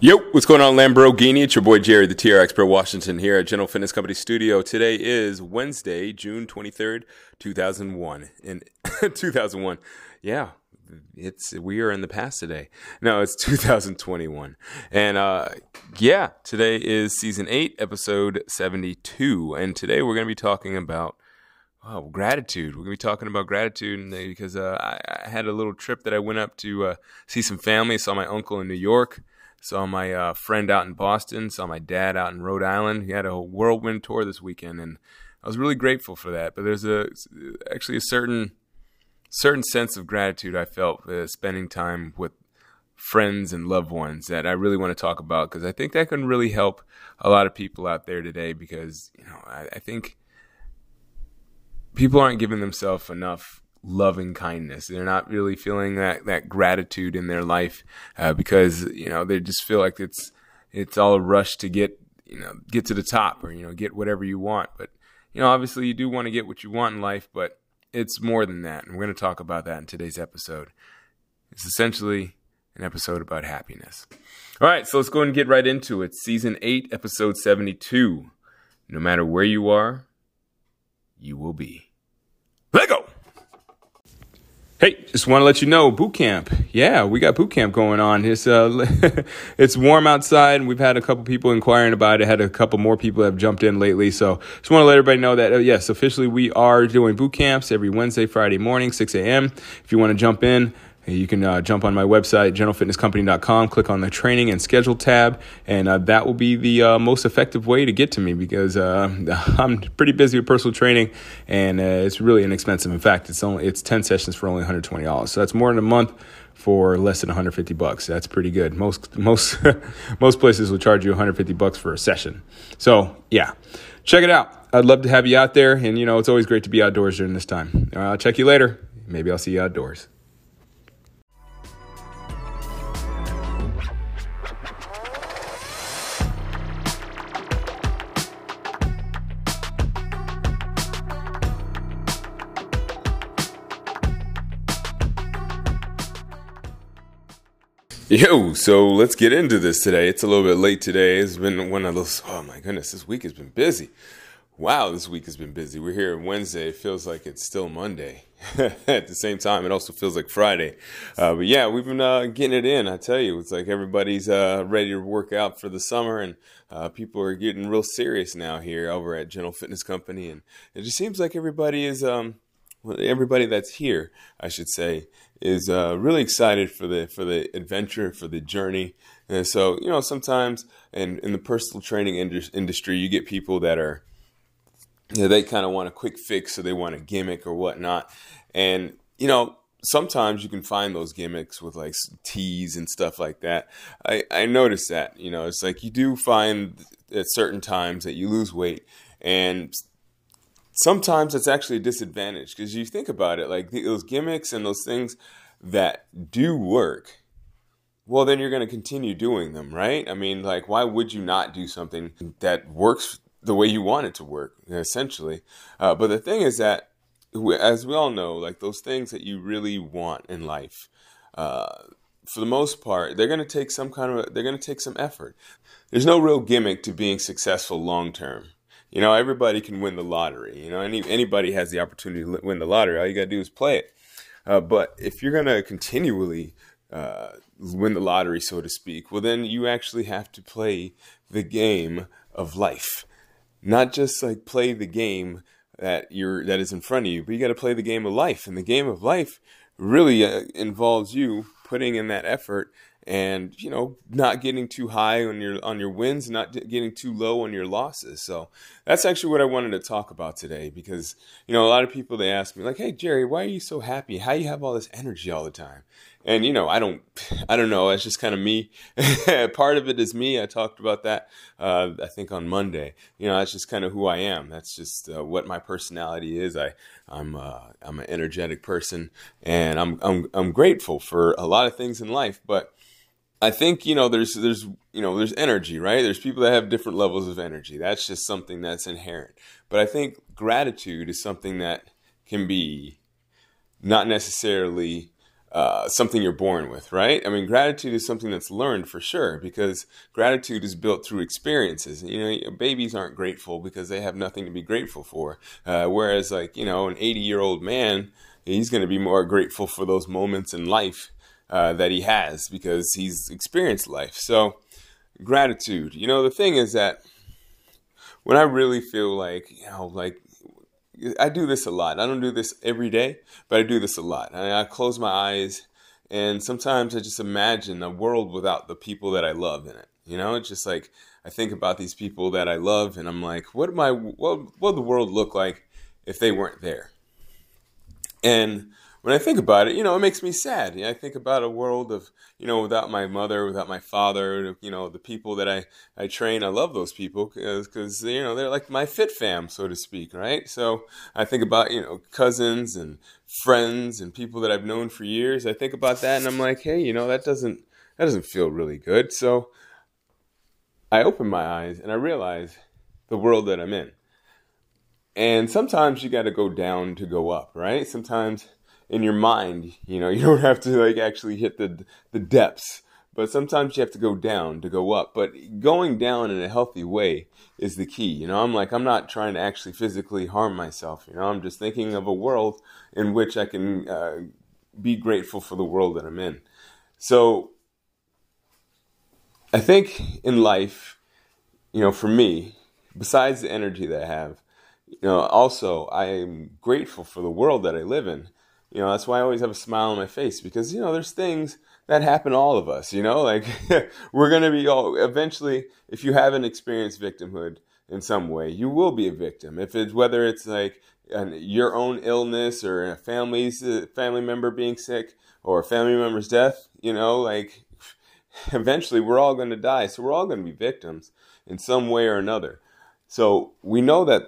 Yo, what's going on, Lamborghini? It's your boy Jerry, the TRX Pro Washington here at General Fitness Company Studio. Today is Wednesday, June 23rd, 2001. In 2001. Yeah, it's we are in the past today. No, it's 2021. And uh yeah, today is season 8, episode 72. And today we're going to be talking about Oh, gratitude. We're gonna be talking about gratitude because uh, I, I had a little trip that I went up to uh, see some family. Saw my uncle in New York. Saw my uh, friend out in Boston. Saw my dad out in Rhode Island. He had a whirlwind tour this weekend, and I was really grateful for that. But there's a actually a certain certain sense of gratitude I felt uh, spending time with friends and loved ones that I really want to talk about because I think that can really help a lot of people out there today. Because you know, I, I think people aren't giving themselves enough loving kindness. They're not really feeling that that gratitude in their life uh, because you know they just feel like it's it's all a rush to get you know get to the top or you know get whatever you want. But you know obviously you do want to get what you want in life, but it's more than that. And we're going to talk about that in today's episode. It's essentially an episode about happiness. All right, so let's go and get right into it. Season 8, episode 72. No matter where you are, you will be. Let go. Hey, just want to let you know, boot camp. Yeah, we got boot camp going on. It's uh, it's warm outside, and we've had a couple people inquiring about it. Had a couple more people have jumped in lately, so just want to let everybody know that uh, yes, officially we are doing boot camps every Wednesday, Friday morning, 6 a.m. If you want to jump in, you can uh, jump on my website, generalfitnesscompany.com, click on the training and schedule tab, and uh, that will be the uh, most effective way to get to me because uh, I'm pretty busy with personal training and uh, it's really inexpensive. In fact, it's only it's 10 sessions for only $120. So that's more than a month for less than 150 bucks. That's pretty good. Most most most places will charge you 150 bucks for a session. So, yeah. Check it out. I'd love to have you out there and you know, it's always great to be outdoors during this time. I'll check you later. Maybe I'll see you outdoors. Yo, so let's get into this today. It's a little bit late today. It's been one of those, oh my goodness, this week has been busy. Wow, this week has been busy. We're here Wednesday. It feels like it's still Monday. At the same time, it also feels like Friday. Uh, but yeah, we've been uh, getting it in. I tell you, it's like everybody's uh, ready to work out for the summer, and uh, people are getting real serious now here over at General Fitness Company. And it just seems like everybody is, um, everybody that's here, I should say, is uh, really excited for the for the adventure, for the journey. And so, you know, sometimes in in the personal training indus- industry, you get people that are you know, they kind of want a quick fix, so they want a gimmick or whatnot. And you know, sometimes you can find those gimmicks with like teas and stuff like that. I I noticed that. You know, it's like you do find at certain times that you lose weight and sometimes it's actually a disadvantage because you think about it like those gimmicks and those things that do work well then you're going to continue doing them right? I mean like why would you not do something that works the way you want it to work essentially? Uh, but the thing is that as we all know like those things that you really want in life uh, for the most part they're going to take some kind of they're going to take some effort. There's no real gimmick to being successful long term you know, everybody can win the lottery. You know, any anybody has the opportunity to win the lottery. All you got to do is play it. Uh, but if you're to continually uh, win the lottery, so to speak, well, then you actually have to play the game of life, not just like play the game that you're that is in front of you, but you got to play the game of life. And the game of life really uh, involves you putting in that effort and you know not getting too high on your on your wins not getting too low on your losses. So that's actually what i wanted to talk about today because you know a lot of people they ask me like hey jerry why are you so happy? How you have all this energy all the time? And you know i don't i don't know. It's just kind of me. Part of it is me. I talked about that uh, i think on monday. You know that's just kind of who i am. That's just uh, what my personality is. I i'm uh, i'm an energetic person and i'm i'm i'm grateful for a lot of things in life but I think you know there's there's you know there's energy, right? There's people that have different levels of energy. That's just something that's inherent. But I think gratitude is something that can be not necessarily uh, something you're born with, right? I mean, gratitude is something that's learned for sure because gratitude is built through experiences. You know, babies aren't grateful because they have nothing to be grateful for. Uh, whereas, like, you know, an 80 year old man, he's going to be more grateful for those moments in life uh, that he has because he's experienced life. So, gratitude. You know, the thing is that when I really feel like, you know, like I do this a lot. I don't do this every day, but I do this a lot. I, I close my eyes and sometimes I just imagine a world without the people that I love in it. You know, it's just like I think about these people that I love and I'm like, what my what what would the world look like if they weren't there? And when I think about it, you know, it makes me sad. I think about a world of, you know, without my mother, without my father, you know, the people that I, I train. I love those people because, you know, they're like my fit fam, so to speak, right? So I think about, you know, cousins and friends and people that I've known for years. I think about that and I'm like, hey, you know, that doesn't, that doesn't feel really good. So I open my eyes and I realize the world that I'm in. And sometimes you got to go down to go up, right? Sometimes in your mind. You know, you don't have to like actually hit the the depths, but sometimes you have to go down to go up. But going down in a healthy way is the key. You know, I'm like I'm not trying to actually physically harm myself. You know, I'm just thinking of a world in which I can uh, be grateful for the world that I'm in. So I think in life, you know, for me, besides the energy that I have, you know, also I am grateful for the world that I live in you know, that's why I always have a smile on my face because, you know, there's things that happen to all of us, you know, like we're going to be all eventually, if you haven't experienced victimhood in some way, you will be a victim. If it's whether it's like an, your own illness or a family's uh, family member being sick or a family member's death, you know, like eventually we're all going to die. So we're all going to be victims in some way or another. So we know that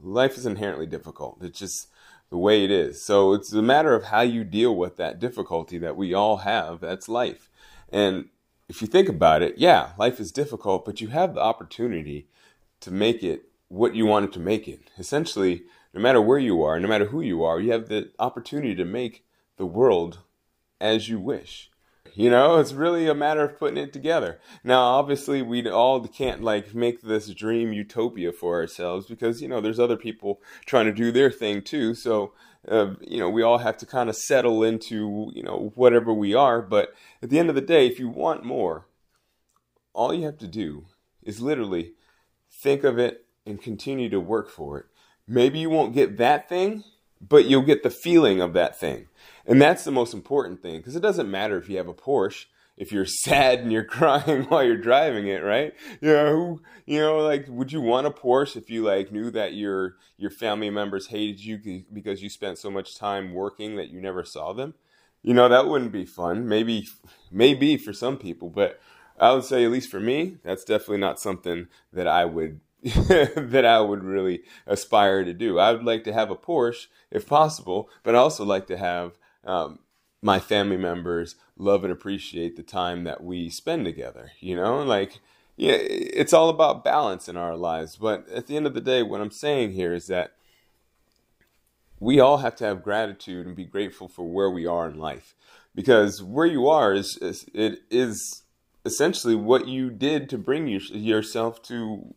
life is inherently difficult. It's just, the way it is. So it's a matter of how you deal with that difficulty that we all have. That's life. And if you think about it, yeah, life is difficult, but you have the opportunity to make it what you wanted to make it. Essentially, no matter where you are, no matter who you are, you have the opportunity to make the world as you wish. You know, it's really a matter of putting it together. Now, obviously, we all can't like make this dream utopia for ourselves because, you know, there's other people trying to do their thing too. So, uh, you know, we all have to kind of settle into, you know, whatever we are. But at the end of the day, if you want more, all you have to do is literally think of it and continue to work for it. Maybe you won't get that thing, but you'll get the feeling of that thing. And that's the most important thing because it doesn't matter if you have a Porsche if you're sad and you're crying while you're driving it, right? You know, who, you know, like, would you want a Porsche if you like knew that your your family members hated you because you spent so much time working that you never saw them? You know, that wouldn't be fun. Maybe, maybe for some people, but I would say, at least for me, that's definitely not something that I would that I would really aspire to do. I would like to have a Porsche if possible, but I also like to have um, my family members love and appreciate the time that we spend together. You know, like yeah, it's all about balance in our lives. But at the end of the day, what I'm saying here is that we all have to have gratitude and be grateful for where we are in life, because where you are is, is it is essentially what you did to bring your, yourself to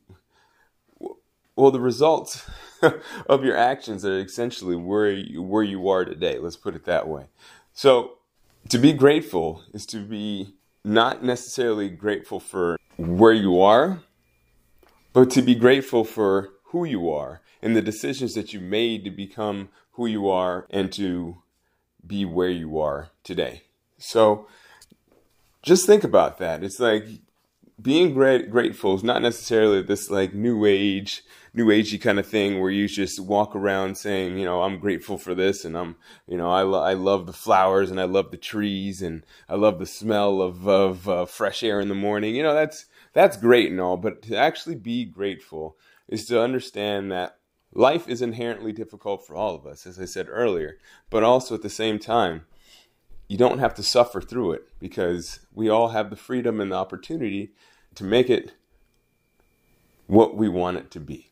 well the results of your actions are essentially where you, where you are today. Let's put it that way. So, to be grateful is to be not necessarily grateful for where you are, but to be grateful for who you are and the decisions that you made to become who you are and to be where you are today. So, just think about that. It's like being grateful is not necessarily this like new age, new agey kind of thing where you just walk around saying, you know, I'm grateful for this and I'm, you know, I, lo- I love the flowers and I love the trees and I love the smell of, of uh, fresh air in the morning. You know, that's, that's great and all, but to actually be grateful is to understand that life is inherently difficult for all of us, as I said earlier, but also at the same time, you don't have to suffer through it because we all have the freedom and the opportunity to make it what we want it to be.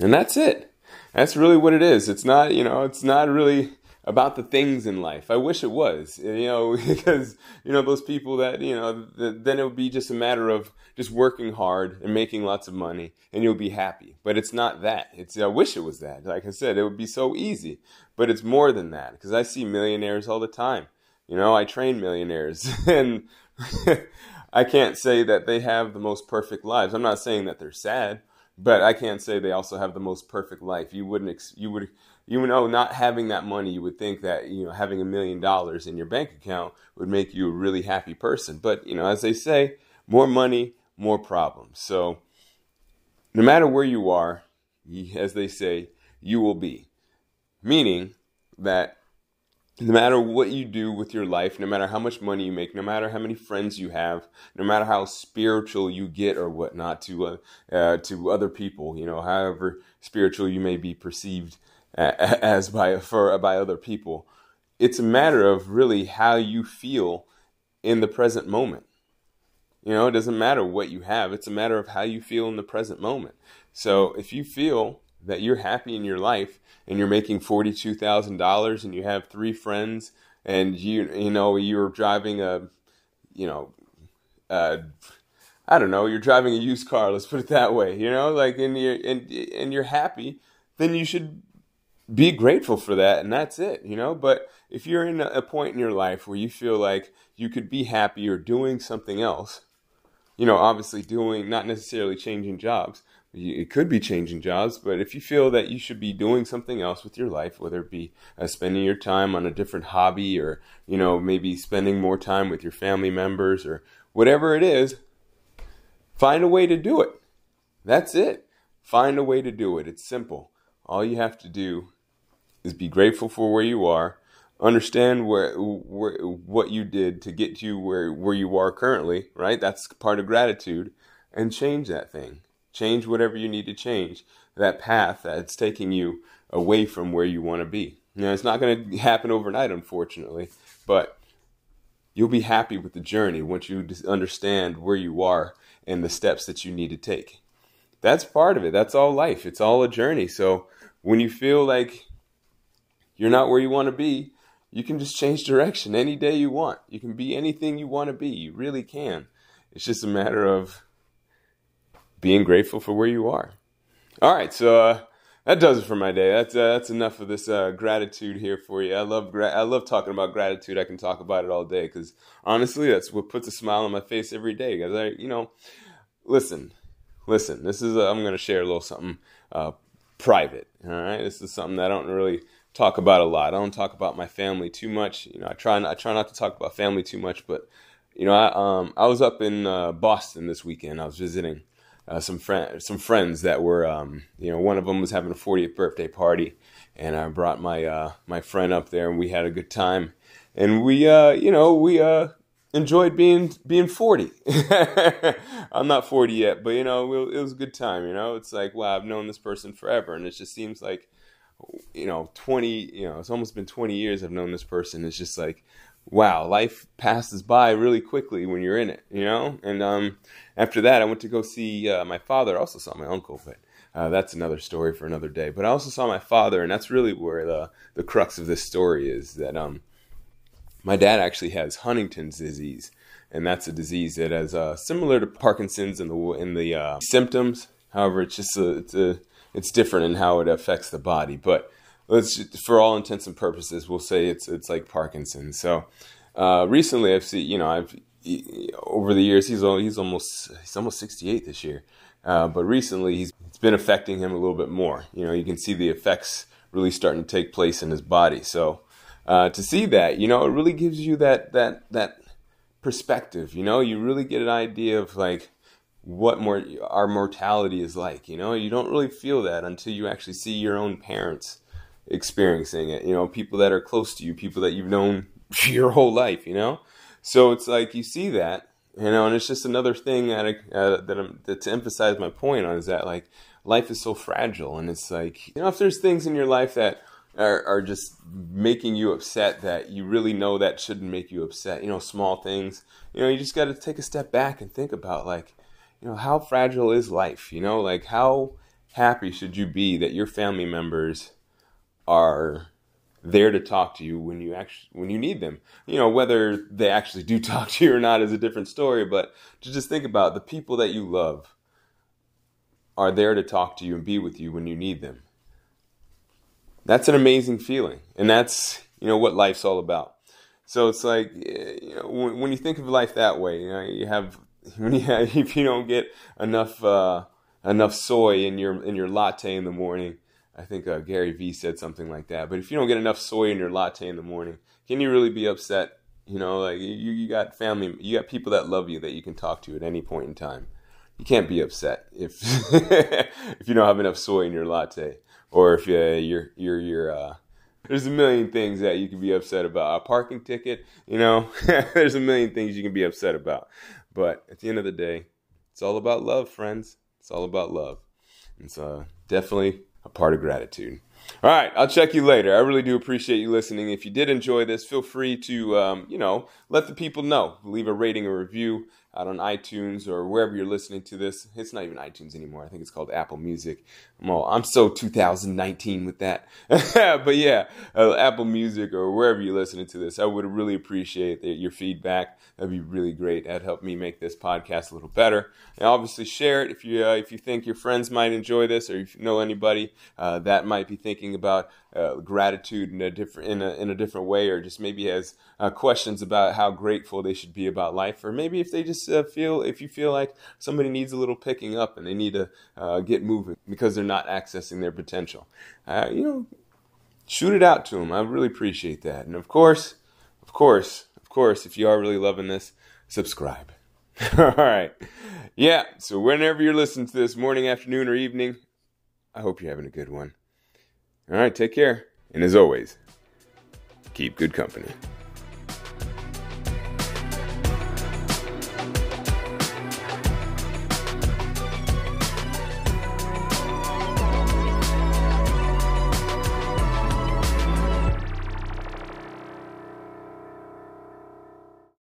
And that's it. That's really what it is. It's not, you know, it's not really about the things in life. I wish it was, eh, you know, because, you know, those people that, you know, then it would be just a matter of just working hard and making lots of money and you'll be happy. But it's not that. It's, I wish it was that. Like I said, it would be so easy, but it's more than that because I see millionaires all the time. You know, I train millionaires and I can't say that they have the most perfect lives. I'm not saying that they're sad, but I can't say they also have the most perfect life. You wouldn't, ex- you would, you know, not having that money, you would think that, you know, having a million dollars in your bank account would make you a really happy person. But, you know, as they say, more money, more problems. So no matter where you are, as they say, you will be. Meaning that no matter what you do with your life, no matter how much money you make, no matter how many friends you have, no matter how spiritual you get or whatnot to uh, uh, to other people, you know, however spiritual you may be perceived as by for by other people, it's a matter of really how you feel in the present moment. You know, it doesn't matter what you have; it's a matter of how you feel in the present moment. So, if you feel that you're happy in your life and you're making $42,000 and you have three friends and you you know you're driving a you know uh, I don't know you're driving a used car let's put it that way you know like and you and and you're happy then you should be grateful for that and that's it you know? But if you're in a point in your life where you feel like you could be happy or doing something else you know obviously doing not necessarily changing jobs it could be changing jobs, but if you feel that you should be doing something else with your life, whether it be uh, spending your time on a different hobby or, you know, maybe spending more time with your family members or whatever it is, find a way to do it. That's it. Find a way to do it. It's simple. All you have to do is be grateful for where you are, understand where, where what you did to get you where where you are currently, right? That's part of gratitude and change that thing Change whatever you need to change. That path that's taking you away from where you want to be. Now, it's not going to happen overnight, unfortunately, but you'll be happy with the journey once you understand where you are and the steps that you need to take. That's part of it. That's all life. It's all a journey. So when you feel like you're not where you want to be, you can just change direction any day you want. You can be anything you want to be. You really can. It's just a matter of being grateful for where you are. All right, so uh, that does it for my day. That's uh, that's enough of this uh, gratitude here for you. I love gra- I love talking about gratitude. I can talk about it all day because honestly, that's what puts a smile on my face every day. Because I, you know, listen, listen. This is i am going to share a little something uh, private. All right, this is something that I don't really talk about a lot. I don't talk about my family too much. You know, I try not, I try not to talk about family too much, but you know, I um I was up in uh, Boston this weekend. I was visiting uh, some friends some friends that were um, you know one of them was having a 40th birthday party and I brought my uh, my friend up there and we had a good time. And we uh, you know we uh, enjoyed being being 40 I'm not 40 yet but you know it was a good time you know? It's like wow I've known this person forever and it just seems like you know 20 you know it's almost been 20 years I've known this person. It's just like wow, life passes by really quickly when you're in it, you know? And um, after that, I went to go see uh, my father. I also saw my uncle, but uh, that's another story for another day. But I also saw my father, and that's really where the, the crux of this story is that um, my dad actually has Huntington's disease. And that's a disease that is uh, similar to Parkinson's in the in the uh, symptoms. However, it's just a, it's a it's different in how it affects the body. But let's for all intents and purposes, we'll say it's it's like Parkinson's. So uh, recently, I've seen you know I've over the years he's he's almost he's almost 68 this year, uh, but recently he's it's been affecting him a little bit more. You know, you can see the effects really starting to take place in his body. So uh, to see that, you know, it really gives you that that that perspective. You know, you really get an idea of like what more our mortality is like. You know, you don't really feel that until you actually see your own parents experiencing it. You know, people that are close to you, people that you've known your whole life. You know, so it's like you see that. You know, and it's just another thing that I, uh, that I'm that to emphasize my point on is that like life is so fragile, and it's like you know if there's things in your life that are, are just making you upset that you really know that shouldn't make you upset. You know, small things. You know, you just got to take a step back and think about like, you know, how fragile is life? You know, like how happy should you be that your family members are there to talk to you when you actually when you need them. You know, whether they actually do talk to you or not is a different story, but to just think about the people that you love are there to talk to you and be with you when you need them that's an amazing feeling. And that's, you know, what life's all about. So it's like, eh, you know, when, when you think of life that way, you know, you have, when you have, if you don't get enough, uh, enough soy in your, in your latte in the morning, I think uh, Gary Vee said something like that. But if you don't get enough soy in your latte in the morning, can you really be upset? You know, like you, you got family, you got people that love you that you can talk to at any point in time. You can't be upset if if you don't have enough soy in your latte or if uh, you're you're you're uh, there's a million things that you can be upset about. A parking ticket, you know, there's a million things you can be upset about. But at the end of the day, it's all about love, friends. It's all about love. It's uh, definitely a part of gratitude. All right, I'll check you later. I really do appreciate you listening. If you did enjoy this, feel free to, um, you know, let the people know. Leave a rating or review out on iTunes or wherever you're listening to this. It's not even iTunes anymore. I think it's called Apple Music. I'm, all, I'm so 2019 with that. but yeah, uh, Apple Music or wherever you're listening to this, I would really appreciate the, your feedback. That'd be really great. That'd help me make this podcast a little better. And obviously, share it if you uh, if you think your friends might enjoy this, or if you know anybody uh, that might be thinking about uh, gratitude in a different in a, in a different way, or just maybe has uh, questions about how grateful they should be about life, or maybe if they just uh, feel if you feel like somebody needs a little picking up and they need to uh, get moving because they're not accessing their potential, uh, you know, shoot it out to them. I really appreciate that, and of course, of course, of course, if you are really loving this, subscribe. All right, yeah. So whenever you're listening to this, morning, afternoon, or evening, I hope you're having a good one. All right, take care. And as always, keep good company.